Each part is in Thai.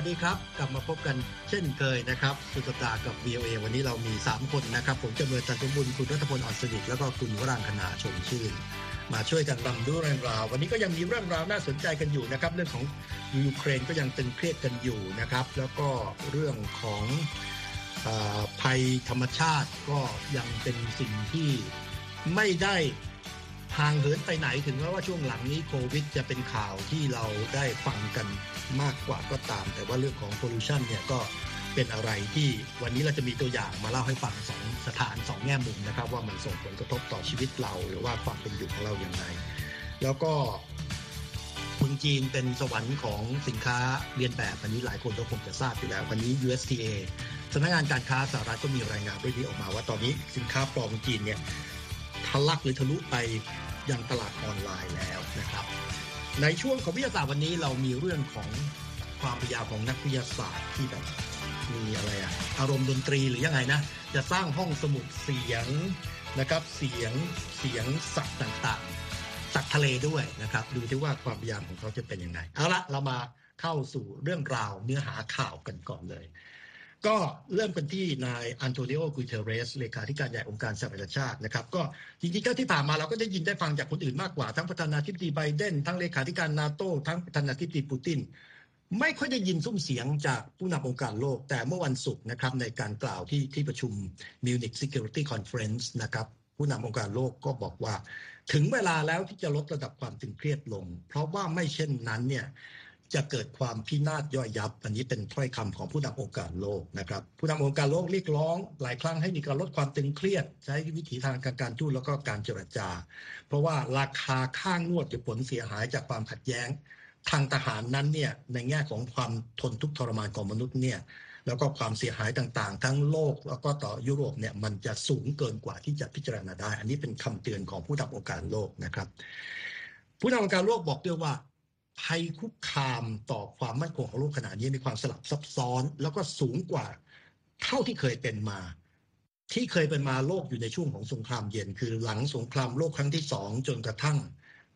วัสดีครับ กลับมาพบกันเช่นเคยนะครับ สุดสัปดาห์กับ VOA วันนี้เรามี 3 คนนะครับ ผมจำเริญจันทบุญคุณรัตพลอ่อนสนิทแล้วก็คุณวรางคณาชมชื่น มาช่วยกันรำดูเรื่องราว วันนี้ก็ยังมีเรื่องราวน่าสนใจกันอยู่นะครับ เรื่องของยูเครนก็ยังตึงเครียดกันอยู่นะครับ แล้วก็เรื่องของอภัยธรรมชาติก็ยังเป็นสิ่งที่ไม่ได้ ห่างเหินไปไหนถึงแม้ว่าช่วงหลังนี้โควิดจะเป็นข่าวที่เราได้ฟังกันมากกว่าก็ตาม แต่ว่าเรื่องของ pollution เนี่ยก็เป็นอะไรที่วันนี้เราจะมีตัวอย่างมาเล่าให้ฟังสองสถานสองแง่มุมนะครับ ว่ามันส่งผลกระทบต่อชีวิตเรา หรือว่าความเป็นอยู่ของเราอย่างไร แล้วก็เมืองจีนเป็นสวรรค์ของสินค้าเรียนแบบอันนี้หลายคนก็คงจะทราบอยู่แล้ววันนี้ USTA สำนักงานการค้าสหรัฐก็มีรายงานเรื่องนี้ออกมาว่าตอนนี้สินค้าปลอมจีนเนี่ย ทะลักหรือทะลุไปยังตลาดออนไลน์แล้วนะครับ ในช่วงของวิทยาศาสตร์วันนี้เรามีเรื่องของความพยายามของนักวิทยาศาสตร์ที่แบบมีอะไรอะอารมณ์ดนตรีหรือยังไงนะ จะสร้างห้องสมุดเสียงนะครับเสียงเสียงสัตว์ต่างๆ สัตว์ทะเลด้วยนะครับ ดูที่ว่าความพยายามของเขาจะเป็นยังไง เอาละเรามาเข้าสู่เรื่องราวเนื้อหาข่าวกันก่อนเลย ก็เริ่มกันที่นายอันโตนิโอกุเทเรสเลขาธิการใหญ่องค์การสหประชาชาตินะครับ ก็จริงๆก็ที่ผ่านมาเราก็ได้ยินได้ฟังจากคนอื่นมากกว่า ทั้งประธานาธิบดีไบเดนทั้งเลขาธิการนาโตทั้งประธานาธิบดีปูตินไม่ค่อยได้ยินซุ้มเสียงจากผู้นำองค์การโลก แต่เมื่อวันศุกร์นะครับในการกล่าวที่ที่ประชุม Munich Security Conference นะครับผู้นำองค์การโลกก็บอกว่า ถึงเวลาแล้วที่จะลดระดับความตึงเครียดลง เพราะว่าไม่เช่นนั้นเนี่ย จะเกิดความพินาศย่อยยับ อันนี้เป็นถ้อยคำของผู้นำองค์การโลกนะครับ ผู้นำองค์การโลกเรียกร้อง หลายครั้งให้มีการลดความตึงเครียด ใช้วิถีทางการการทูตแล้วก็การเจรจา เพราะว่าราคาข้างนวดหรือผลเสียหายจากความขัดแย้ง ทางทหารนั้นเนี่ยในแง่ของความทนทุกข์ทรมานของมนุษย์เนี่ยแล้วก็ความเสียหายต่างๆ ทั้งโลกแล้วก็ต่อยุโรปเนี่ยมันจะสูงเกินกว่าที่จะพิจารณาได้ อันนี้เป็นคำเตือนของผู้นำองค์การโลกนะครับ ผู้นำองค์การโลกบอกด้วยว่า ภัยคุกคามต่อความมั่นคงของโลกขณะนี้มีความสลับซับซ้อน แล้วก็สูงกว่าเท่าที่เคยเป็นมา ที่เคยเป็นมาโลกอยู่ในช่วงของสงครามเย็น คือหลังสงครามโลกครั้งที่สองจนกระทั่ง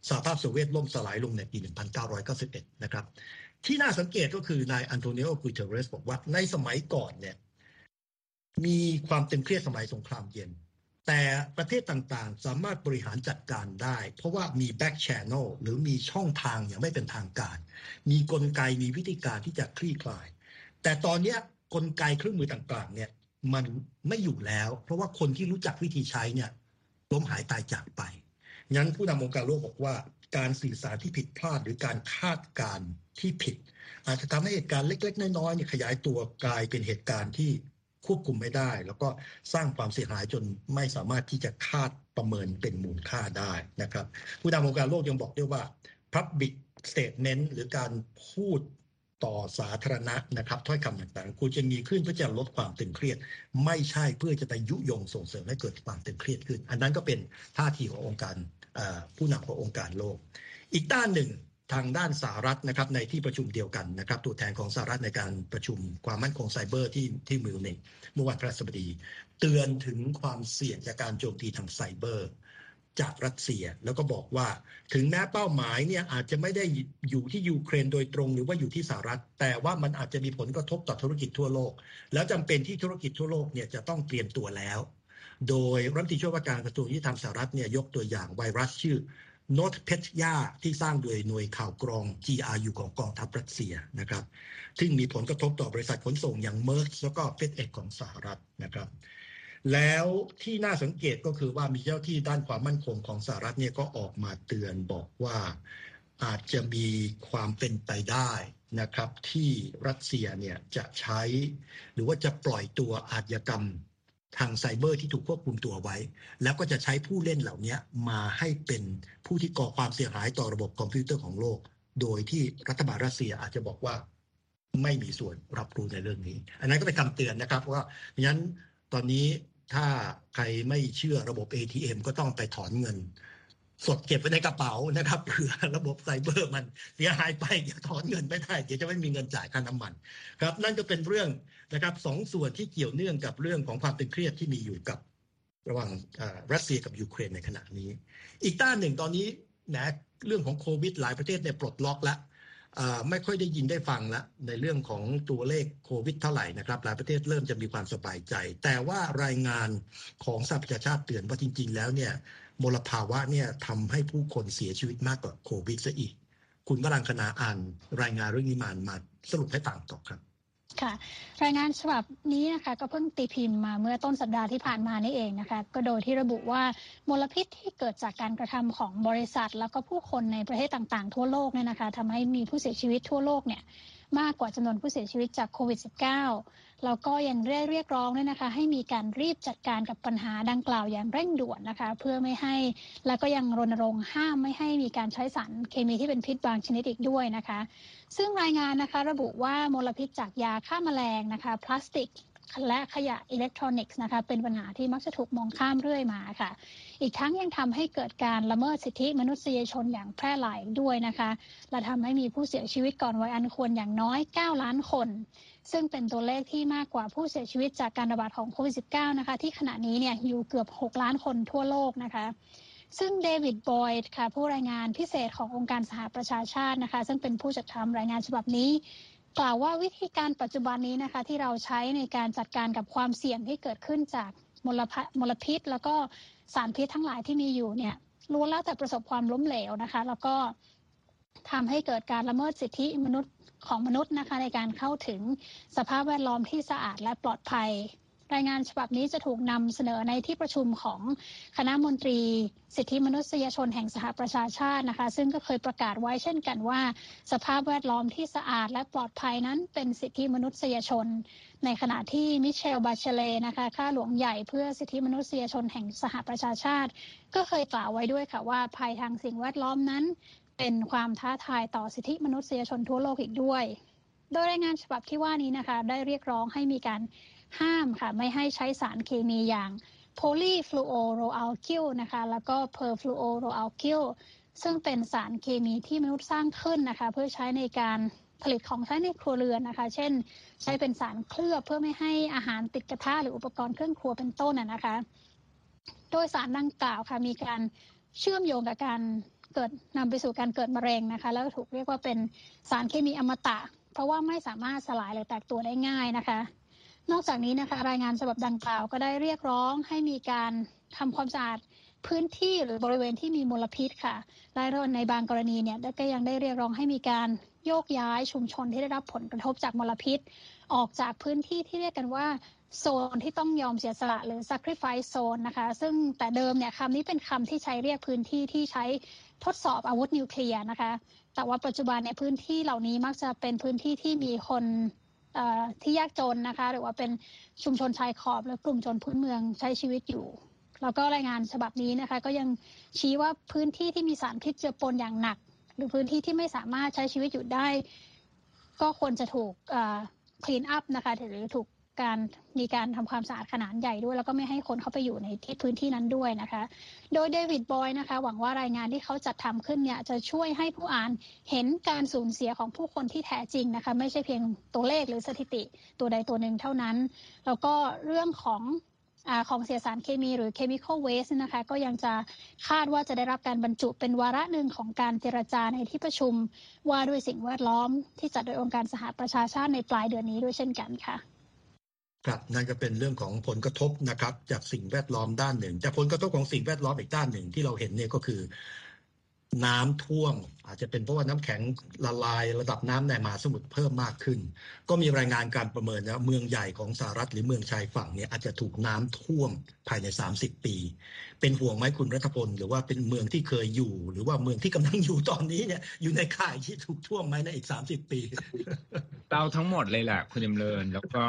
สหภาพโซเวียตล่มสลายลงในปี 1991 นะครับ ที่น่าสังเกตก็คือนายอันโตนิโอกุเทเรสบอกว่าในสมัยก่อนเนี่ยมีความตึงเครียดสมัยสงครามเย็น แต่ประเทศต่างๆ สามารถบริหารจัดการได้ เพราะว่ามีแบ็กแชน n ลหรือมีช่องทางอย่างไม่เป็นทางการ มีกลไกมีวิธีการที่จะคลี่คลาย แต่ตอนนี้กลไกเครื่องมือต่างๆ เนี่ยมันไม่อยู่แล้ว เพราะว่าคนที่รู้จักวิธีใช้เนี่ยล้มหายตายจากไปงั้นผู้นำองค์การโลกบอกว่า การสื่อสารที่ผิดพลาดหรือการคาดการที่ผิด อาจจะทำให้เหตุการณ์เล็ก ๆ น้อยๆเนี่ยขยายตัวกลายเป็นเหตุการณ์ที่ ควบคุมไม่ได้ แล้วก็สร้างความเสียหายจนไม่สามารถที่จะคาดประเมินเป็นมูลค่าได้นะครับ ผู้นำองค์การโลกยังบอกด้วยว่า Public Statement หรือการพูดต่อสาธารณะนะครับถ้อยคำต่างๆควรจะมีขึ้นเพื่อจะลดความตึงเครียด ไม่ใช่เพื่อจะไปยุยงส่งเสริมให้เกิดความตึงเครียดขึ้น อันนั้นก็เป็นท่าทีขององค์การผู้นำขององค์การโลก อีกด้านหนึ่ง ทางด้านสหรัฐนะครับในที่ประชุมเดียวกันนะครับตัวแทนของสหรัฐในการประชุมความมั่นคงไซเบอร์ที่ที่มิวนิกเมื่อวันพฤหัสบดี เตือนถึงความเสี่ยงจากการโจมตีทางไซเบอร์ จากรัสเซียแล้วก็บอกว่าถึงแม้เป้าหมายเนี่ยอาจจะไม่ได้อยู่ที่ยูเครนโดยตรงหรือว่าอยู่ที่สหรัฐ แต่ว่ามันอาจจะมีผลกระทบต่อธุรกิจทั่วโลก แล้วจำเป็นที่ธุรกิจทั่วโลกเนี่ยจะต้องเตรียมตัวแล้ว โดยรัฐมนตรีช่วยว่าการกระทรวงยุติธรรมสหรัฐเนี่ยยกตัวอย่างไวรัสชื่อ โนตเพชยาที่สร้างโดยหน่วยข่าวกรอง GRU ของกองทัพรัสเซียนะครับซึ่งมีผลกระทบต่อบริษัทขนส่งอย่าง Maersk แล้วก็เฟสเอกของสหรัฐนะครับ แล้วที่น่าสังเกตก็คือว่ามีเจ้าหน้าที่ด้านความมั่นคงของสหรัฐเนี่ยก็ออกมาเตือนบอกว่าอาจจะมีความเป็นไปได้นะครับ ที่รัสเซียเนี่ยจะใช้ หรือว่าจะปล่อยตัวอาชญากรรม ทางไซเบอร์ที่ถูกควบคุมตัวไว้ แล้วก็จะใช้ผู้เล่นเหล่านี้มาให้เป็นผู้ที่ก่อความเสียหายต่อระบบคอมพิวเตอร์ของโลก โดยที่รัฐบาลรัสเซียอาจจะบอกว่าไม่มีส่วนรับรู้ในเรื่องนี้ อันนั้นก็เป็นคำเตือนนะครับว่างั้นตอนนี้ถ้าใครไม่เชื่อระบบ ATM ก็ต้องไปถอนเงิน สดเก็บไว้ในกระเป๋านะครับเผื่อระบบไซเบอร์มันเสียหายไปเดี๋ยวถอนเงินไม่ได้เดี๋ยวจะไม่มีเงินจ่ายค่าน้ำมัน ครับ นั่นก็เป็นเรื่อง นะครับสองส่วนที่เกี่ยวเนื่องกับเรื่องของความตึงเครียดที่มีอยู่กับระหว่างรัสเซียกับยูเครนในขณะนี้ อีกด้านหนึ่งตอนนี้นะเรื่องของโควิดหลายประเทศเนี่ยปลดล็อกแล้วไม่ค่อยได้ยินได้ฟังละในเรื่องของตัวเลขโควิดเท่าไหร่นะครับหลายประเทศเริ่มจะมีความสบายใจ แต่ว่ารายงานของสหประชาชาติเตือนว่าจริง ๆ แล้วเนี่ยมลภาวะเนี่ยทำให้ผู้คนเสียชีวิตมากกว่าโควิดซะอีก คุณวรังคณาอ่านรายงานเรื่องนี้มามาสรุปให้ฟังต่อครับ ค่ะ รายงานฉบับนี้นะคะก็เพิ่งตีพิมพ์มาเมื่อต้นสัปดาห์ที่ผ่านมานี่เองนะคะ ก็โดยที่ระบุว่ามลพิษที่เกิดจากการกระทำของบริษัท แล้วก็ผู้คนในประเทศต่างๆ ทั่วโลกเนี่ยนะคะทำให้มีผู้เสียชีวิตทั่วโลกเนี่ย มากกว่าจำนวนผู้เสียชีวิตจากโควิด -19 แล้วก็ยังเรียกร้องด้วยนะคะ ให้มีการรีบจัดการกับปัญหาดังกล่าวอย่างเร่งด่วนนะคะ เพื่อไม่ให้แล้วก็ยังรณรงค์ห้ามไม่ให้มีการใช้สารเคมีที่เป็นพิษบางชนิดอีกด้วยนะคะ ซึ่งรายงานนะคะ ระบุว่ามลพิษจากยาฆ่าแมลงนะคะ พลาสติก และขยะอิเล็กทรอนิกส์นะคะเป็นปัญหาที่มักจะถูกมองข้ามเรื่อยมาค่ะ อีกทั้งยังทำให้เกิดการละเมิดสิทธิมนุษยชนอย่างแพร่หลายด้วยนะคะ และทำให้มีผู้เสียชีวิตก่อนวัยอันควรอย่างน้อย 9 ล้านคน ซึ่งเป็นตัวเลขที่มากกว่าผู้เสียชีวิตจากการระบาดของโควิด -19 นะคะ ที่ขณะนี้เนี่ยอยู่เกือบ 6 ล้านคนทั่วโลกนะคะซึ่งเดวิดบอยด์ค่ะผู้รายงานพิเศษขององค์การสหประชาชาตินะคะ ซึ่งเป็นผู้จัดทำรายงานฉบับนี้ กล่าวว่าวิธีการปัจจุบันนี้นะคะ ที่เราใช้ในการจัดการกับความเสี่ยงที่เกิดขึ้นจากมลมลพิษ แล้วก็สารพิษทั้งหลายที่มีอยู่เนี่ยล้วนแล้วแต่ประสบความล้มเหลวนะคะ แล้วก็ทำให้เกิดการละเมิดสิทธิมนุษย์ของมนุษย์นะคะ ในการเข้าถึงสภาพแวดล้อมที่สะอาดและปลอดภัย รายงานฉบับนี้จะถูกนำเสนอในที่ประชุมของคณะมนตรี สิทธิมนุษยชนแห่งสหประชาชาตินะคะ ซึ่งก็เคยประกาศไว้เช่นกันว่า สภาพแวดล้อมที่สะอาดและปลอดภัยนั้นเป็นสิทธิมนุษยชน ในขณะที่มิเชลบาเชเลนะคะข้าหลวงใหญ่เพื่อสิทธิมนุษยชนแห่งสหประชาชาติ ก็เคยกล่าวไว้ด้วยค่ะว่าภัยทางสิ่งแวดล้อมนั้น เป็นความท้าทายต่อสิทธิมนุษยชนทั่วโลกอีกด้วยโดยรายงานฉบับที่ว่านี้นะคะ ได้เรียกร้องให้มีการ ห้ามค่ะ ไม่ให้ใช้สารเคมีอย่าง polyfluoroalkyl นะคะ แล้วก็ perfluoroalkylซึ่งเป็นสารเคมีที่มนุษย์สร้างขึ้นนะคะ เพื่อใช้ในการผลิตของใช้ในครัวเรือนนะคะ เช่น ใช้เป็นสารเคลือบเพื่อไม่ให้อาหารติดกระทะหรืออุปกรณ์เครื่องครัวเป็นต้นนะคะ โดยสารดังกล่าวค่ะมีการเชื่อมโยงกับการเกิดนำไปสู่การเกิดมะเร็งนะคะ แล้วถูกเรียกว่าเป็นสารเคมีอมตะ เพราะว่าไม่สามารถสลายหรือแตกตัวได้ง่ายนะคะ นอกจากนี้นะคะรายงานฉบับดังกล่าวก็ได้เรียกร้องให้มีการทำความสะอาดพื้นที่หรือบริเวณที่มีมลพิษค่ะและในบางกรณีเนี่ยก็ยังได้เรียกร้องให้มีการโยกย้ายชุมชนที่ได้รับผลกระทบจากมลพิษ ออกจากพื้นที่ที่เรียกกันว่าโซนที่ต้องยอมเสียสละหรือ sacrifice zone นะคะ ซึ่งแต่เดิมเนี่ยคำนี้เป็นคำที่ใช้เรียกพื้นที่ที่ใช้ทดสอบอาวุธนิวเคลียร์นะคะ แต่ว่าปัจจุบันเนี่ยพื้นที่เหล่านี้มักจะเป็นพื้นที่ที่มีคน ที่ยากจนนะคะ หรือว่าเป็นชุมชนชายขอบ และกลุ่มชนพื้นเมืองใช้ชีวิตอยู่ แล้วก็รายงานฉบับนี้นะคะ ก็ยังชี้ว่าพื้นที่ที่มีสารพิษเจือปนอย่างหนัก หรือพื้นที่ที่ไม่สามารถใช้ชีวิตอยู่ได้ ก็ควรจะถูกคลีนอัพนะคะหรือถูก การมีการทำความสะอาดขนาดใหญ่ด้วย แล้วก็ไม่ให้คนเข้าไปอยู่ในที่พื้นที่นั้นด้วยนะคะ โดยเดวิดบอยนะคะ หวังว่ารายงานที่เขาจัดทำขึ้นเนี่ยจะช่วยให้ผู้อ่านเห็นการสูญเสียของผู้คนที่แท้จริงนะคะ ไม่ใช่เพียงตัวเลขหรือสถิติตัวใดตัวหนึ่งเท่านั้น แล้วก็เรื่องของอของเสียสารเคมีหรือ chemical waste นะคะ ก็ยังจะคาดว่าจะได้รับการบรรจุเป็นวาระหนึ่งของการเจรจาในที่ประชุมว่าด้วยสิ่งแวดล้อมที่จัดโดยองค์การสหประชาชาติในปลายเดือนนี้ด้วยเช่นกันค่ะ ครับนั่นก็เป็นเรื่องของผลกระทบนะครับจากสิ่งแวดล้อมด้านหนึ่งแต่ผลกระทบของสิ่งแวดล้อมอีกด้านหนึ่งที่เราเห็นเนี่ยก็คือ น้ำท่วม อาจจะเป็นเพราะว่าน้ำแข็งละลายระดับน้ำในมหาสมุทรเพิ่มมากขึ้น ก็มีรายงานการประเมินนะเมืองใหญ่ของสหรัฐหรือเมืองชายฝั่งเนี่ยอาจจะถูกน้ำท่วมภายใน 30 ปี เป็นห่วงไหมคุณรัฐพล หรือว่าเป็นเมืองที่เคยอยู่ หรือว่าเมืองที่กำลังอยู่ตอนนี้เนี่ยอยู่ในข่ายที่ถูกท่วมไหมในอีก 30 ปีเราทั้งหมดเลยแหละคุณจำเริญแล้วก็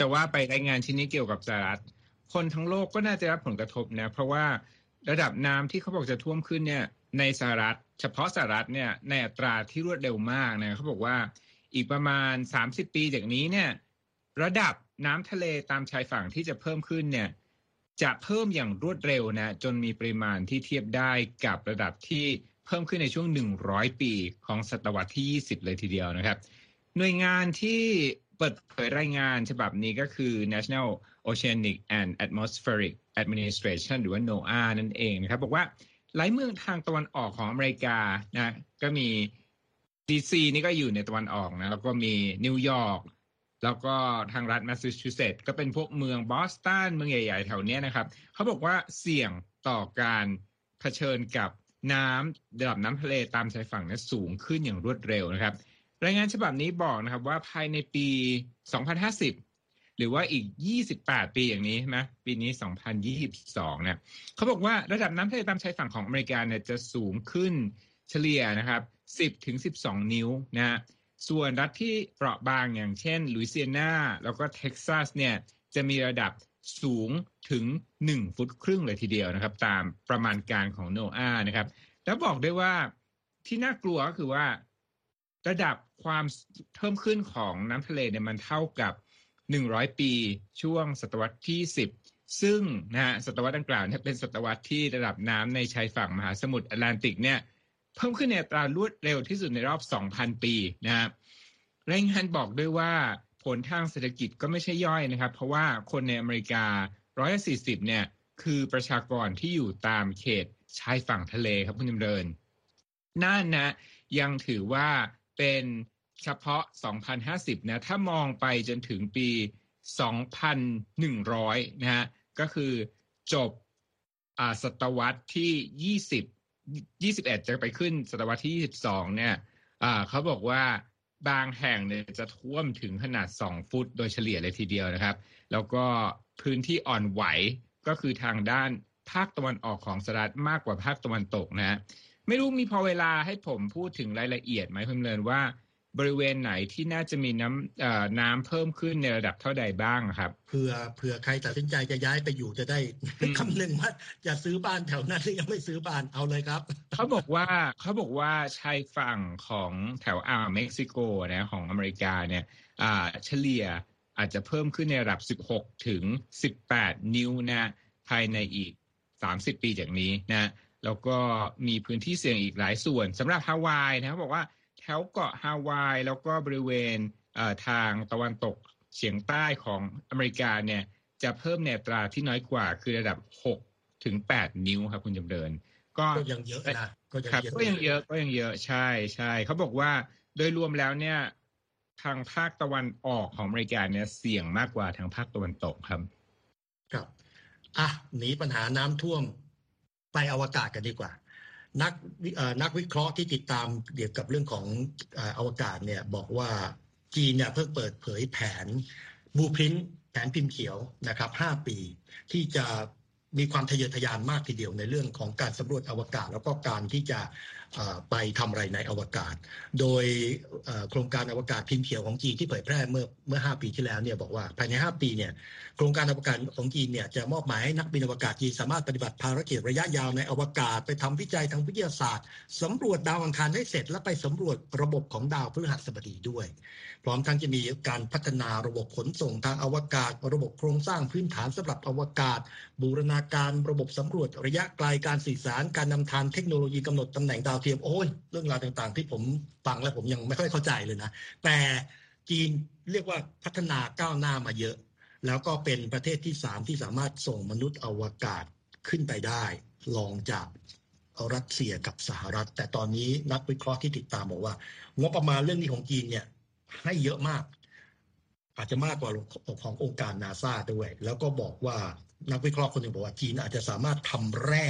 จะว่าไปรายงานชิ้นนี้เกี่ยวกับสหรัฐ คนทั้งโลกก็น่าจะรับผลกระทบนะ เพราะว่าระดับน้ำที่เขาบอกจะท่วมขึ้นเนี่ยในสหรัฐ เฉพาะสหรัฐเนี่ยในอัตราที่รวดเร็วมากนะเขาบอกว่าอีกประมาณ 30 ปีจากนี้เนี่ยระดับน้ำทะเลตามชายฝั่งที่จะเพิ่มขึ้นเนี่ยจะเพิ่มอย่างรวดเร็วนะจนมีปริมาณที่เทียบได้กับระดับที่เพิ่มขึ้นในช่วง 100 ปีของศตวรรษที่ 20 เลยทีเดียวนะครับ หน่วยงานที่ เปิดเผยรายงานฉบับนี้ก็คือ National Oceanic and Atmospheric Administration หรือว่า NOAA นั่นเองนะครับ บอกว่าหลายเมืองทางตะวันออกของอเมริกานะก็มีดีซีนี่ก็อยู่ในตะวันออกนะ แล้วก็มีนิวยอร์กแล้วก็ทางรัฐแมสซาชูเซตส์ก็เป็นพวกเมืองบอสตันเมืองใหญ่ๆ แถวนี้นะครับ เขาบอกว่าเสี่ยงต่อการเผชิญกับน้ำระดับน้ำทะเลตามชายฝั่งนั้นสูงขึ้นอย่างรวดเร็วนะครับ รายงานฉบับนี้บอกนะครับว่าภายในปี 2050 หรือว่าอีก 28 ปีอย่างนี้ใช่ไหมปีนี้ 2022 เนี่ยเขาบอกว่าระดับน้ำทะเลตามชายฝั่งของอเมริกาเนี่ยจะสูงขึ้นเฉลี่ยนะครับ 10ถึง12 นิ้วนะฮะส่วนรัฐที่เปราะบางอย่างเช่นลุยเซียนาแล้วก็เท็กซัสเนี่ยจะมีระดับสูงถึง 1 ฟุตครึ่งเลยทีเดียวนะครับ ตามประมาณการของโนอานะครับ แล้วบอกได้ว่าที่น่ากลัวก็คือว่า ระดับความเพิ่มขึ้นของน้ำทะเลเนี่ยมันเท่ากับ 100 ปีช่วงศตวรรษที่ 10 ซึ่งนะฮะศตวรรษดังกล่าวเนี่ยเป็นศตวรรษที่ระดับน้ำในชายฝั่งมหาสมุทรแอตแลนติกเนี่ยเพิ่มขึ้นในอัตรารวดเร็วที่สุดในรอบ 2,000 ปีนะฮะรายงานบอกด้วยว่าผลทางเศรษฐกิจก็ไม่ใช่ย่อยนะครับ เพราะว่าคนในอเมริกา 140 เนี่ยคือประชากรที่อยู่ตามเขตชายฝั่งทะเลครับคุณจำเริญนั่นนะยังถือว่า เป็นเฉพาะ 2050 นะ ถ้ามองไปจนถึงปี 2,100 นะฮะ ก็คือจบศตวรรษที่ 20 21 จะไปขึ้นศตวรรษที่ 22 เนี่ยเขาบอกว่าบางแห่งเนี่ยจะท่วมถึงขนาด 2 ฟุตโดยเฉลี่ยเลยทีเดียวนะครับ แล้วก็พื้นที่อ่อนไหวก็คือทางด้านภาคตะวันออกของสหรัฐมากกว่าภาคตะวันตกนะ ไม่รู้มีพอเวลาให้ผมพูดถึงรายละเอียดไหมคุณเลินว่า บริเวณไหนที่น่าจะมีน้ำน้ำเพิ่มขึ้นในระดับเท่าใดบ้างครับเผื่อเผื่อใครตัดสินใจจะย้ายไปอยู่จะได้คำนึงว่าจะซื้อบ้านแถวนั้นหรือยังไม่ซื้อบ้านเอาเลยครับเขาบอกว่าเขาบอกว่าชายฝั่งของแถวอ่าวเม็กซิโกนะของอเมริกาเนี่ยเฉลี่ยอาจจะเพิ่มขึ้นในระดับ 16 ถึง 18 นิ้วนะภายในอีก 30 ปีจากนี้นะ แล้วก็มีพื้นที่เสี่ยงอีกหลายส่วนสำหรับฮาวายนะเขาบอกว่าแถวเกาะฮาวายแล้วก็บริเวณทางตะวันตกเฉียงใต้ของอเมริกาเนี่ยจะเพิ่มแนวตราที่น้อยกว่าคือระดับ 6 ถึง 8 นิ้วครับคุณจำเริญก็ยังเยอะนะก็ยังเยอะก็ยังเยอะก็ยังเยอะใช่ใช่เขาบอกว่าโดยรวมแล้วเนี่ยทางภาคตะวันออกของอเมริกาเนี่ยเสี่ยงมากกว่าทางภาคตะวันตกครับ ครับอะหนีปัญหาน้ำท่วม ไปอวกาศกันดีกว่า นักนักวิเคราะห์ที่ติดตามเกี่ยวกับเรื่องของอวกาศเนี่ยบอกว่าจีนเนี่ยเพิ่งเปิดเผยแผนบูพิ้นแผนพิมพ์เขียวนะครับ5ปีที่จะมีความทะเยอทะยานมากทีเดียวในเรื่องของการสำรวจอวกาศ แล้วก็การที่จะ ไปทำอะไรในอวกาศ โดยโครงการอวกาศพิมพ์เขียวของจีนที่เผยแพร่เมื่อเมื่อ 5 ปีที่แล้วเนี่ยบอกว่าภายใน 5 ปีเนี่ยโครงการอวกาศของจีนเนี่ยจะมอบหมายให้นักบินอวกาศจีนสามารถปฏิบัติภารกิจระยะยาวในอวกาศ ไปทำวิจัยทางวิทยาศาสตร์สำรวจดาวอังคารให้เสร็จ และไปสำรวจระบบของดาวพฤหัสบดีด้วย พร้อมทั้งจะมีการพัฒนาระบบขนส่งทางอวกาศ ระบบโครงสร้างพื้นฐานสำหรับอวกาศ บูรณาการระบบสำรวจระยะไกลการสื่อสาร การนำทางเทคโนโลยีกำหนดตำแหน่งดาวเทียมโอ้ยเรื่องราวต่างๆ ที่ผมฟังแล้วผมยังไม่ค่อยเข้าใจเลยนะ แต่จีนเรียกว่าพัฒนาก้าวหน้ามาเยอะ แล้วก็เป็นประเทศที่สามที่สามารถส่งมนุษย์อวกาศขึ้นไปได้รองจากรัสเซียกับสหรัฐ แต่ตอนนี้นักวิเคราะห์ที่ติดตามบอกว่างบประมาณเรื่องนี้ของจีนเนี่ยให้เยอะมาก อาจจะมากกว่าขององค์การนาซาด้วย แล้วก็บอกว่านักวิเคราะห์คนหนึ่งบอกว่าจีนอาจจะสามารถทำแร่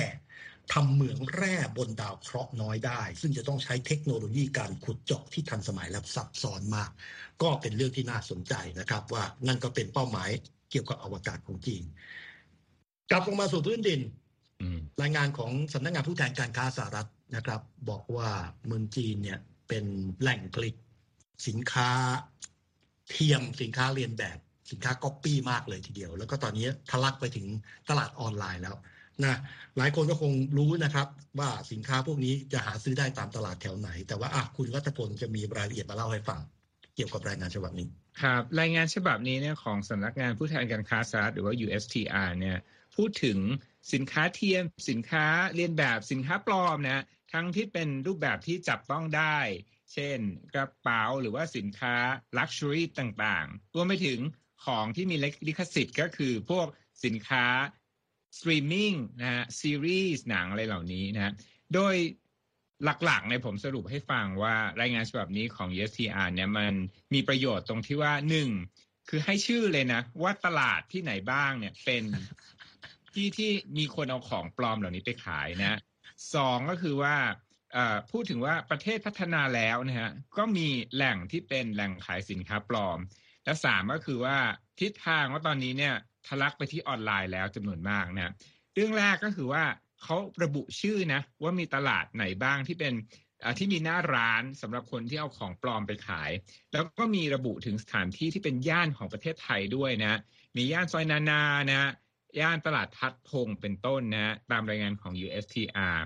ทำเหมืองแร่บนดาวเคราะห์น้อยได้ ซึ่งจะต้องใช้เทคโนโลยีการขุดเจาะที่ทันสมัยและซับซ้อนมาก ก็เป็นเรื่องที่น่าสนใจนะครับ ว่านั่นก็เป็นเป้าหมายเกี่ยวกับอวกาศของจีนกลับลงมาสู่พื้นดินรายงานของสำนักงานผู้แทนการค้าสหรัฐนะครับ บอกว่าเมืองจีนเนี่ยเป็นแหล่งผลิตสินค้าเทียมสินค้าเรียนแบบสินค้าก๊อปปี้มากเลยทีเดียว แล้วก็ตอนนี้ทะลักไปถึงตลาดออนไลน์แล้ว นะหลายคนก็คงรู้นะครับ ว่าสินค้าพวกนี้จะหาซื้อได้ตามตลาดแถวไหน แต่ว่าอะคุณรัตพลจะมีรายละเอียดมาเล่าให้ฟัง เกี่ยวกับรายงานฉบับนี้ครับรายงานฉบับนี้เนี่ยของสำนักงานผู้แทนการค้าสหรัฐหรือว่า USTR เนี่ยพูดถึงสินค้าเทียม สินค้าเลียนแบบสินค้าปลอมนะทั้งที่เป็นรูปแบบที่จับต้องได้ เช่น กระเป๋าหรือว่าสินค้า luxury ต่างๆรวมไปถึงของที่มีลิขสิทธิ์ก็คือพวกสินค้า สตรีมมิ่งนะฮะซีรีส์หนังอะไรเหล่านี้นะโดยหลักๆในผมสรุปให้ฟังว่ารายงานฉบับนี้ของ USTR เนี่ยมันมีประโยชน์ตรงที่ว่าหนึ่งคือให้ชื่อเลยนะ ว่าตลาดที่ไหนบ้างเนี่ยเป็นที่ที่มีคนเอาของปลอมเหล่านี้ไปขายนะสองก็คือว่าพูดถึงว่าประเทศพัฒนาแล้วนะฮะก็มีแหล่งที่เป็นแหล่งขายสินค้าปลอม และสามก็คือว่าทิศทางว่าตอนนี้เนี่ย ทะลักไปที่ออนไลน์แล้วจำนวนมากนะเรื่องแรกก็คือว่าเขาระบุชื่อนะว่ามีตลาดไหนบ้างที่เป็นที่มีหน้าร้านสำหรับคนที่เอาของปลอมไปขาย แล้วก็มีระบุถึงสถานที่ที่เป็นย่านของประเทศไทยด้วยนะ มีย่านซอยนานานะย่านตลาดทัดพงเป็นต้นนะตามรายงานของ USTR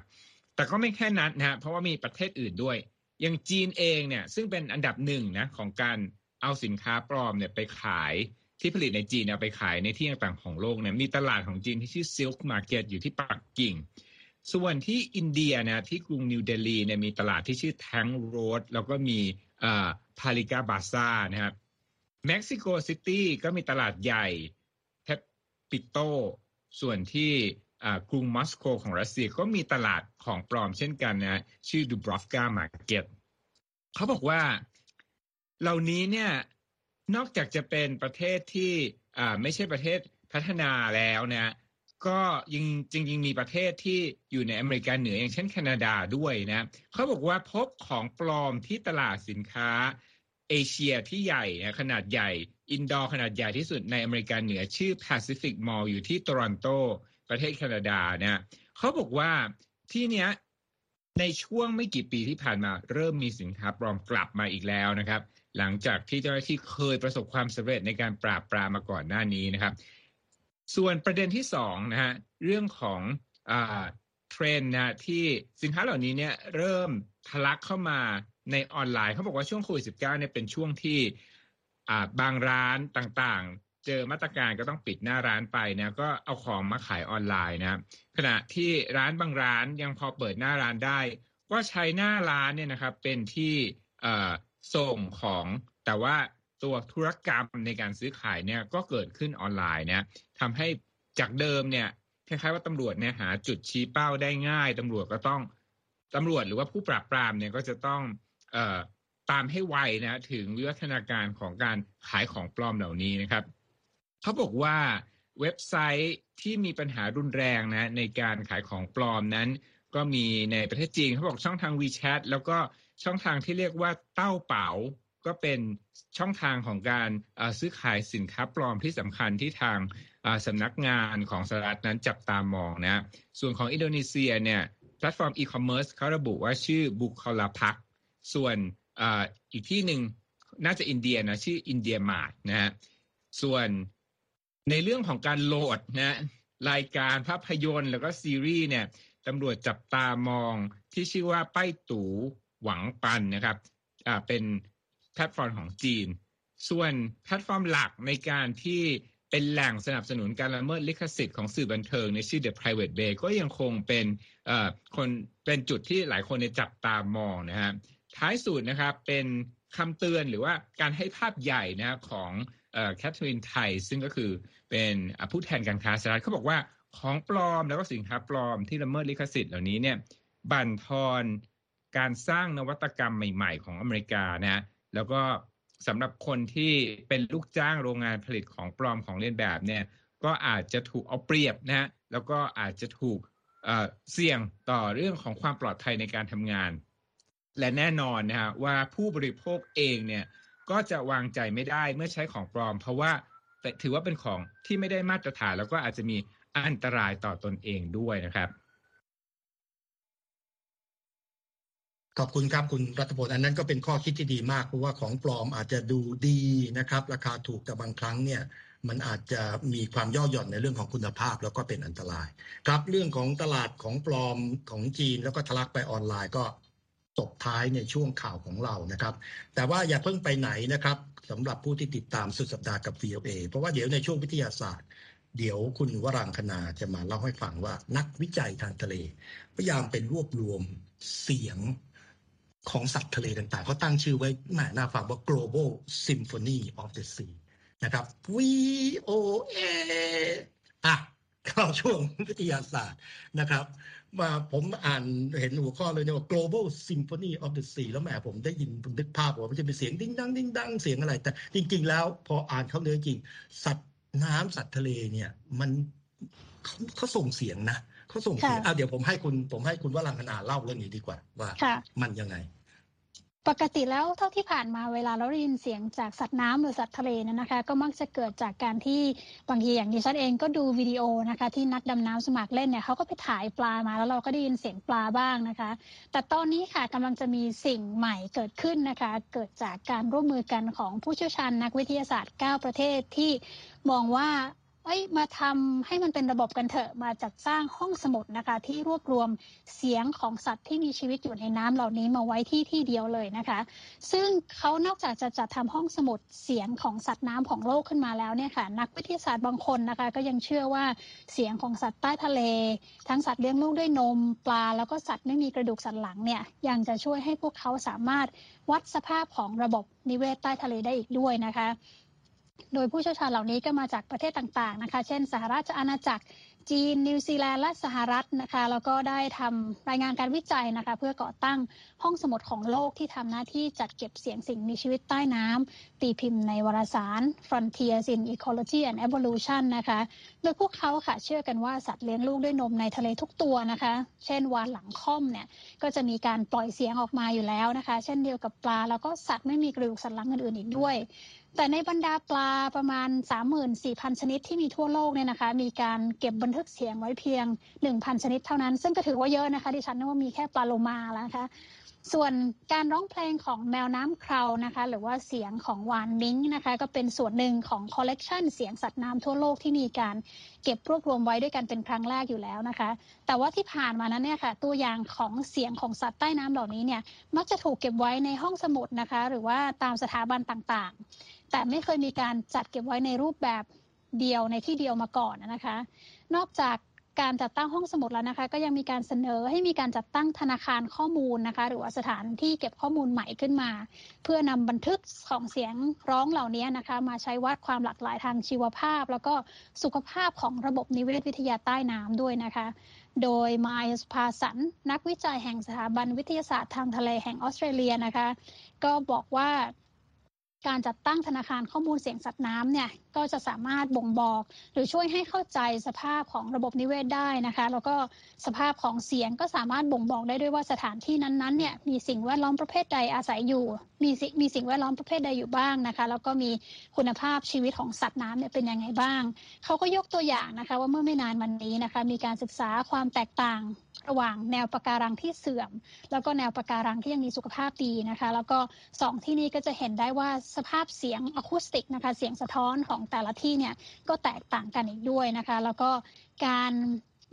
แต่ก็ไม่แค่นั้นนะเพราะว่ามีประเทศอื่นด้วย อย่างจีนเองเนี่ยซึ่งเป็นอันดับหนึ่งนะของการเอาสินค้าปลอมเนี่ยไปขาย ที่ผลิตในจีนเอาไปขายในที่ต่างๆของโลกเนี่ยมีตลาดของจีนที่ชื่อ Silk Market อยู่ที่ปักกิ่ง ส่วนที่อินเดียนะที่กรุงนิวเดลีเนี่ยมีตลาดที่ชื่อ Tank Road แล้วก็มีอ่า Palika Bazaar นะครับเม็กซิโกซิตี้ก็มีตลาดใหญ่เทปปิโต ส่วนที่กรุงมอสโกของรัสเซียก็มีตลาดของปลอมเช่นกันนะชื่อ Dubrovka Market เขาบอกว่าเหล่านี้เนี่ย นอกจากจะเป็นประเทศที่ไม่ใช่ประเทศพัฒนาแล้วนะก็ยังจริงๆมีประเทศที่อยู่ในอเมริกาเหนืออย่างเช่นแคนาดาด้วยนะเขาบอกว่าพบของปลอมที่ตลาดสินค้าเอเชียที่ใหญ่นะขนาดใหญ่ indoor ขนาดใหญ่ที่สุดในอเมริกาเหนือชื่อ Pacific Mall อยู่ที่โตรอนโต ประเทศแคนาดานี่ยเขาบอกว่าที่เนี้ย ในช่วงไม่กี่ปีที่ผ่านมาเริ่มมีสินค้าปลอมกลับมาอีกแล้วนะครับ หลังจากที่เจ้าหน้าที่เคยประสบความสำเร็จในการปราบปรามมาก่อนหน้านี้นะครับ ส่วนประเด็นที่สองนะฮะเรื่องของอ่าเทรนนะที่สินค้าเหล่านี้เนี่ยเริ่มทะลักเข้ามาในออนไลน์เขาบอกว่าช่วงโควิดสิเนี่ยเป็นช่วงที่บางร้านต่าง เจอมาตรการก็ต้องปิดหน้าร้านไปนะก็เอาของมาขายออนไลน์นะขณะที่ร้านบางร้านยังพอเปิดหน้าร้านได้ ก็ใช้หน้าร้านเนี่ยนะครับเป็นที่ส่งของแต่ว่าตัวธุรกรรมในการซื้อขายเนี่ยก็เกิดขึ้นออนไลน์นะทำให้จากเดิมเนี่ยคล้ายๆว่าตำรวจเนี่ยหาจุดชี้เป้าได้ง่ายตำรวจก็ต้องตำรวจหรือว่าผู้ปราบปรามเนี่ยก็จะต้องออตามให้ไวนะถึงวิวัฒนาการของการขายของปลอมเหล่านี้นะครับ เขาบอกว่าเว็บไซต์ที่มีปัญหารุนแรงนะในการขายของปลอมนั้น ก็มีในประเทศจีนเขาบอกช่องทาง WeChat แล้วก็ช่องทางที่เรียกว่าเต้าเป๋าก็เป็นช่องทางของการซื้อขายสินค้าปลอมที่สำคัญที่ทางสำนักงานของสหรัฐนั้นจับตามองนะส่วนของอินโดนีเซียเนี่ยแพลตฟอร์มอีคอมเมิร์ซเขาระบุว่าชื่อ Bukalapak ส่วนออีกที่หนึ่งน่าจะอินเดียนะชื่อ IndiaMart นะฮะส่วน ในเรื่องของการโหลดนะรายการภาพยนตร์แล้วก็ซีรีส์เนี่ยตำรวจจับตามองที่ชื่อว่า Baidu Wangpan นะครับอ่าเป็นแพลตฟอร์มของจีน ส่วนแพลตฟอร์มหลักในการที่เป็นแหล่งสนับสนุนการละเมิดลิขสิทธิ์ของสื่อบันเทิงในชื่อ The Pirate Bay ก็ยังคงเป็นคนเป็นจุดที่หลายคนในจับตามองนะฮะท้ายสุดนะครับเป็นคำเตือนหรือว่าการให้ภาพใหญ่นะของ แคทเธอรีนไท ซึ่งก็คือเป็นผู้แทนการค้าสหรัฐเขาบอกว่าของปลอมแล้วก็สินค้าปลอมที่ละเมิดลิขสิทธิ์เหล่านี้เนี่ยบั่นทอนการสร้างนวัตกรรมใหม่ ๆ ของอเมริกานะแล้วก็สำหรับคนที่เป็นลูกจ้างโรงงานผลิตของปลอมของเลียนแบบเนี่ยก็อาจจะถูกเอาเปรียบนะฮะแล้วก็อาจจะถูกเสี่ยงต่อเรื่องของความปลอดภัยในการทำงาน และแน่นอนนะฮะว่าผู้บริโภคเองเนี่ย ก็จะวางใจไม่ได้เมื่อใช้ของปลอม เพราะว่าถือว่าเป็นของที่ไม่ได้มาตรฐาน แล้วก็อาจจะมีอันตรายต่อตนเองด้วยนะครับ ขอบคุณครับคุณรัตพลอันนั้นก็เป็นข้อคิดที่ดีมาก เพราะว่าของปลอมอาจจะดูดีนะครับ ราคาถูกแต่บางครั้งเนี่ยมันอาจจะมีความย่อหย่อนในเรื่องของคุณภาพ แล้วก็เป็นอันตราย ครับเรื่องของตลาดของปลอมของจีนแล้วก็ทะลักไปออนไลน์ก็ ตกท้ายในช่วงข่าวของเรานะครับ แต่ว่าอย่าเพิ่งไปไหนนะครับสำหรับผู้ที่ติดตามสุดสัปดาห์กับ VOA เพราะว่าเดี๋ยวในช่วงวิทยาศาสตร์ เดี๋ยวคุณวรังคณาจะมาเล่าให้ฟังว่านักวิจัยทางทะเล พยายามเป็นรวบรวมเสียงของสัตว์ทะเลต่างๆเขาตั้งชื่อไว้แหน่าฟังว่า Global Symphony of the Sea นะครับ VOA อะก็าช่วงวิทยาศาสตร์นะครับ มาผมอ่านเห็นหัวข้อเลยเนี่ยว่า global symphony of the sea แล้วแหมผมได้ยินผมนึกภาพว่ามันจะเป็นเสียงดิ้งดังดิ้งดังเสียงอะไร แต่จริง ๆ แล้วพออ่านเขาเนื้อจริง สัตว์น้ำสัตว์ทะเลเนี่ย มันเขาเขาส่งเสียงนะเขาส่งเสียงอะเดี๋ยวผมให้คุณผมให้คุณวรังคณาเล่าเรื่องนี้ดีกว่า ว่ามันยังไง ปกติแล้วเท่าที่ผ่านมาเวลาเราได้ยินเสียงจากสัตว์น้ำหรือสัตว์ทะเลนนนะคะ ก็มักจะเกิดจากการที่บางทีอย่างดิฉันเองก็ดูวิดีโอนะคะ ที่นักดำน้ำสมัครเล่นเนี่ยเขาก็ไปถ่ายปลามาแล้วเราก็ได้ยินเสียงปลาบ้างนะคะ แต่ตอนนี้ค่ะกำลังจะมีสิ่งใหม่เกิดขึ้นนะคะ เกิดจากการร่วมมือกันของผู้เชี่ยวชาญนักวิทยาศาสตร์ 9 ประเทศที่มองว่า เอ้ยมาทำให้มันเป็นระบบกันเถอะมาจัดสร้างห้องสมุดนะคะ ที่รวบรวมเสียงของสัตว์ที่มีชีวิตอยู่ในน้ำเหล่านี้มาไว้ที่ที่เดียวเลยนะคะ ซึ่งเขานอกจากจะจัดทำห้องสมุดเสียงของสัตว์น้ำของโลกขึ้นมาแล้วเนี่ยค่ะนักวิทยาศาสตร์บางคนนะคะ ก็ยังเชื่อว่าเสียงของสัตว์ใต้ทะเล ทั้งสัตว์เลี้ยงลูกด้วยนมปลา แล้วก็สัตว์ไม่มีกระดูกสันหลังเนี่ยยังจะช่วยให้พวกเขาสามารถวัดสภาพของระบบนิเวศใต้ทะเลได้อีกด้วยนะคะ โดยผู้เชี่ยวชาญเหล่านี้ก็มาจากประเทศต่างๆนะคะ เช่น สหราชอาณาจักร จีน นิวซีแลนด์ และสหรัฐนะคะ แล้วก็ได้ทำรายงานการวิจัยนะคะ เพื่อก่อตั้งห้องสมุดของโลกที่ทำหน้าที่จัดเก็บเสียงสิ่งมีชีวิตใต้น้ำ ตีพิมพ์ในวารสาร Frontiers in Ecology and Evolution นะคะ โดยพวกเขาค่ะเชื่อกันว่าสัตว์เลี้ยงลูกด้วยนมในทะเลทุกตัวนะคะ เช่นวาฬหลังค่อมเนี่ยก็จะมีการปล่อยเสียงออกมาอยู่แล้วนะคะ เช่นเดียวกับปลาแล้วก็สัตว์ไม่มีกระดูกสันหลังอื่นๆอีกด้วยแต่ในบรรดาปลาประมาณ 34,000 ชนิดที่มีทั่วโลกเนี่ยนะคะ มีการเก็บบันทึกเสียงไว้เพียง 1,000 ชนิดเท่านั้น ซึ่งก็ถือว่าเยอะนะคะ ดิฉันนึกว่ามีแค่ปลาโลมาแล้วนะคะ ส่วนการร้องเพลงของแมวน้ำคราวนะคะ หรือว่าเสียงของวานมิงนะคะ ก็เป็นส่วนหนึ่งของคอลเลกชันเสียงสัตว์น้ำทั่วโลกที่มีการเก็บรวบรวมไว้ด้วยกันเป็นครั้งแรกอยู่แล้วนะคะ แต่ว่าที่ผ่านมานั้นเนี่ยค่ะ ตัวอย่างของเสียงของสัตว์ใต้น้ำเหล่านี้เนี่ย มักจะถูกเก็บไว้ในห้องสมุดนะคะ หรือว่าตามสถาบันต่างๆ แต่ไม่เคยมีการจัดเก็บไว้ในรูปแบบเดียวในที่เดียวมาก่อนนะคะ นอกจาก การจัดตั้งห้องสมุดแล้วนะคะ ก็ยังมีการเสนอให้มีการจัดตั้งธนาคารข้อมูลนะคะ หรือว่าสถานที่เก็บข้อมูลใหม่ขึ้นมา เพื่อนำบันทึกของเสียงร้องเหล่านี้นะคะ มาใช้วัดความหลากหลายทางชีวภาพ แล้วก็สุขภาพของระบบนิเวศวิทยาใต้น้ำด้วยนะคะ โดยมายส์พาสัน นักวิจัยแห่งสถาบันวิทยาศาสตร์ทางทะเลแห่งออสเตรเลียนะคะ ก็บอกว่า การจัดตั้งธนาคารข้อมูลเสียงสัตว์น้ำเนี่ยก็จะสามารถบ่งบอก หรือช่วยให้เข้าใจสภาพของระบบนิเวศได้นะคะ แล้วก็สภาพของเสียงก็สามารถบ่งบอกได้ด้วยว่าสถานที่นั้นๆเนี่ยมีสิ่งแวดล้อมประเภทใดอาศัยอยู่ มีมีสิ่งแวดล้อมประเภทใดอยู่บ้างนะคะ แล้วก็มีคุณภาพชีวิตของสัตว์น้ำเนี่ยเป็นยังไงบ้างเขาก็ยกตัวอย่างนะคะ ว่าเมื่อไม่นานมานี้นะคะ มีการศึกษาความแตกต่าง ระหว่างแนวปะการังที่เสื่อม แล้วก็แนวปะการังที่ยังมีสุขภาพดีนะคะ แล้วก็ 2 ที่นี้ก็จะเห็นได้ว่าสภาพเสียงอะคูสติกนะคะ เสียงสะท้อนของแต่ละที่เนี่ยก็แตกต่างกันอีกด้วยนะคะ แล้วก็การ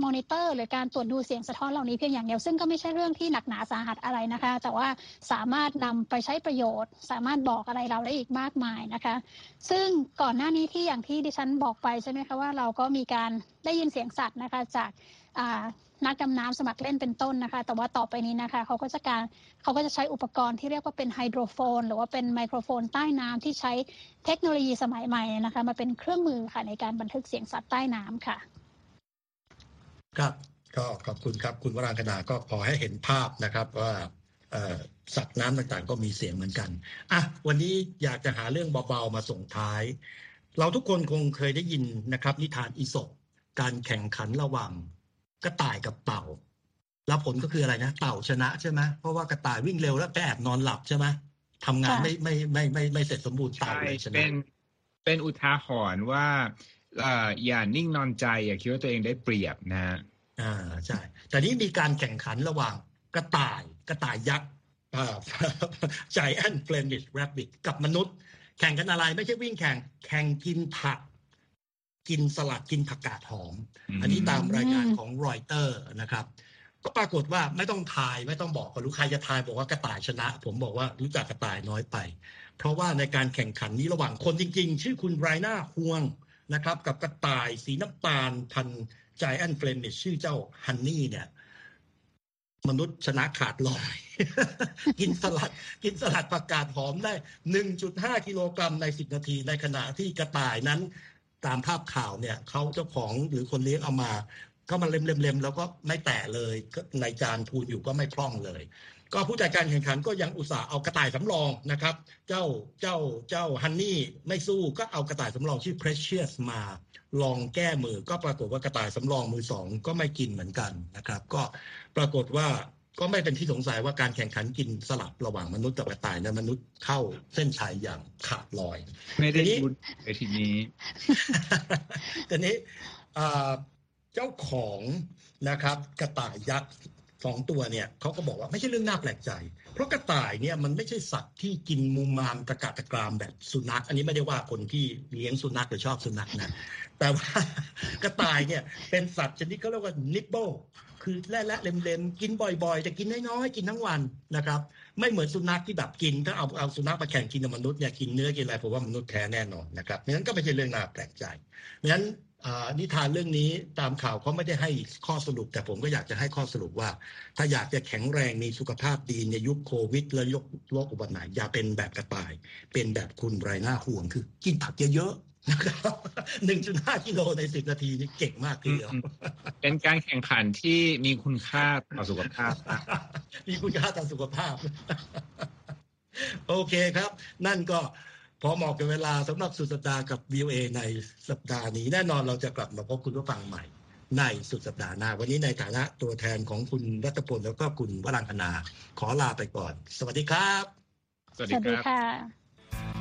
มอนิเตอร์หรือการตรวจดูเสียงสะท้อนเหล่านี้เพียงอย่างเดียว ซึ่งก็ไม่ใช่เรื่องที่หนักหนาสาหัสอะไรนะคะ แต่ว่าสามารถนำไปใช้ประโยชน์ สามารถบอกอะไรเราได้อีกมากมายนะคะ ซึ่งก่อนหน้านี้ที่อย่างที่ดิฉันบอกไปใช่ไหมคะว่าเราก็มีการได้ยินเสียงสัตว์นะคะจาก นักดำน้ำสมัครเล่นเป็นต้นนะคะ แต่ว่าต่อไปนี้นะคะเขาก็จะการเขาก็จะใช้อุปกรณ์ที่เรียกว่าเป็นไฮโดรโฟน หรือว่าเป็นไมโครโฟนใต้น้ำที่ใช้เทคโนโลยีสมัยใหม่นะคะมาเป็นเครื่องมือค่ะในการบันทึกเสียงสัตว์ใต้น้ำค่ะ ครับก็ขอบคุณครับคุณวรางคณาก็พอให้เห็นภาพนะครับว่าสัตว์น้ำต่างๆ ก็มีเสียงเหมือนกันอะวันนี้อยากจะหาเรื่องเบาๆมาส่งท้าย เราทุกคนคงเคยได้ยินนะครับ นิทานอีสกการแข่งขันระหว่าง กระต่ายกับเต่า แล้วผลก็คืออะไรนะ เต่าชนะใช่ไหมเพราะว่ากระต่ายวิ่งเร็วแล้วแอบนอนหลับใช่ไหมทำงานไม่ไม่ไม่ไม่ไม่เสร็จสมบูรณ์เต่าเลยชนะเป็นเป็นอุทาหรณ์ว่าอย่านิ่งนอนใจ อย่าคิดว่าตัวเองได้เปรียบนะอ่าใช่ แต่นี้มีการแข่งขันระหว่างกระต่ายกระต่ายยักษ์ Giant Flemish Rabbit กับมนุษย์ แข่งกันอะไรไม่ใช่วิ่งแข่ง แข่งกินผัก กินสลัดกินผักกาดหอม อันนี้ตามรายงานของรอยเตอร์นะครับ ก็ปรากฏว่าไม่ต้องทายไม่ต้องบอกกับลูกใครจะทายบอกว่ากระต่ายชนะ ผมบอกว่ารู้จักกระต่ายน้อยไป เพราะว่าในการแข่งขันนี้ระหว่างคนจริง ๆ ชื่อคุณไรน่าฮวงนะครับ กับกระต่ายสีน้ำตาลพันธุ์ Giant Flemish ชื่อเจ้าฮันนี่เนี่ยมนุษย์ชนะขาดลอย กินสลัด กินสลัดผักกาดหอมได้ 1.5 กิโลกรัมใน 10 นาที ในขณะที่กระต่ายนั้น ตามภาพข่าวเนี่ยเขาเจ้าของหรือคนเลี้ยงเอามาก็มาเล็มๆแล้วก็ไม่แตะเลยในจานทูนอยู่ก็ไม่พร่องเลย ก็ผู้จัดการแข่งขันก็ยังอุตส่าห์เอากระต่ายสำรองนะครับ เจ้าเจ้าเจ้าฮันนี่ไม่สู้ก็เอากระต่ายสำรองชื่อ Precious มาลองแก้มือก็ปรากฏว่ากระต่ายสำรองมือสองก็ไม่กินเหมือนกันนะครับ ก็ปรากฏว่า ก็ไม่เป็นที่สงสัยว่าการแข่งขันกินสลับระหว่างมนุษย์กับกระต่ายนะมนุษย์เข้าเส้นชัยอย่างขาดลอย ไม่ได้ทีนี้บุญในทีนี้ตอนนี้เจ้าของนะครับ กระต่ายยักษ์สองตัวเนี่ยเขาก็บอกว่าไม่ใช่เรื่องน่าแปลกใจ เพราะกระต่ายเนี่ยมันไม่ใช่สัตว์ที่กินมูมามตะกาตะกรามแบบสุนัข อันนี้ไม่ได้ว่าคนที่เลี้ยงสุนัขหรือชอบสุนัขนะแต่ว่ากระต่ายเนี่ยเป็นสัตว์ชนิดเขาเรียกว่านิปเปิล คือแล่และเล็มๆกินบ่อยๆแต่กินน้อยๆกินทั้งวันนะครับ ไม่เหมือนสุนัขที่แบบกินถ้าเอาเอาสุนัขมาแข่งกินกับมนุษย์เนี่ยกินเนื้อกินอะไรผมว่ามนุษย์แท้แน่นอนนะครับนั้นก็ไม่ใช่เรื่องน่าแปลกใจนั้นนิทานเรื่องนี้ตามข่าวเขาไม่ได้ให้ข้อสรุป แต่ผมก็อยากจะให้ข้อสรุปว่า ถ้าอยากจะแข็งแรงมีสุขภาพดีในยุคโควิด และยุคโรคอุบัติใหม่อย่าเป็นแบบกระต่าย เป็นแบบคุณไรหน้าห่วงคือ กินผักเยอะๆ นะครับหนึ่งจุดห้ากิโลในสิบนาทีนี่เก่งมากทีเดียวเป็นการแข่งขันที่มีคุณค่าต่อสุขภาพ มีคุณค่าต่อสุขภาพ โอเคครับ นั่นก็พอเหมาะกับเวลาสำหรับสุดสัปดาห์กับ VOA ในสัปดาห์นี้ แน่นอนเราจะกลับมาพบคุณผู้ฟังใหม่ ในสุดสัปดาห์หน้า วันนี้ในฐานะตัวแทนของคุณรัตพลแล้วก็คุณวรังคณาขอลาไปก่อน สวัสดีครับ สวัสสดีวัสคดีรับ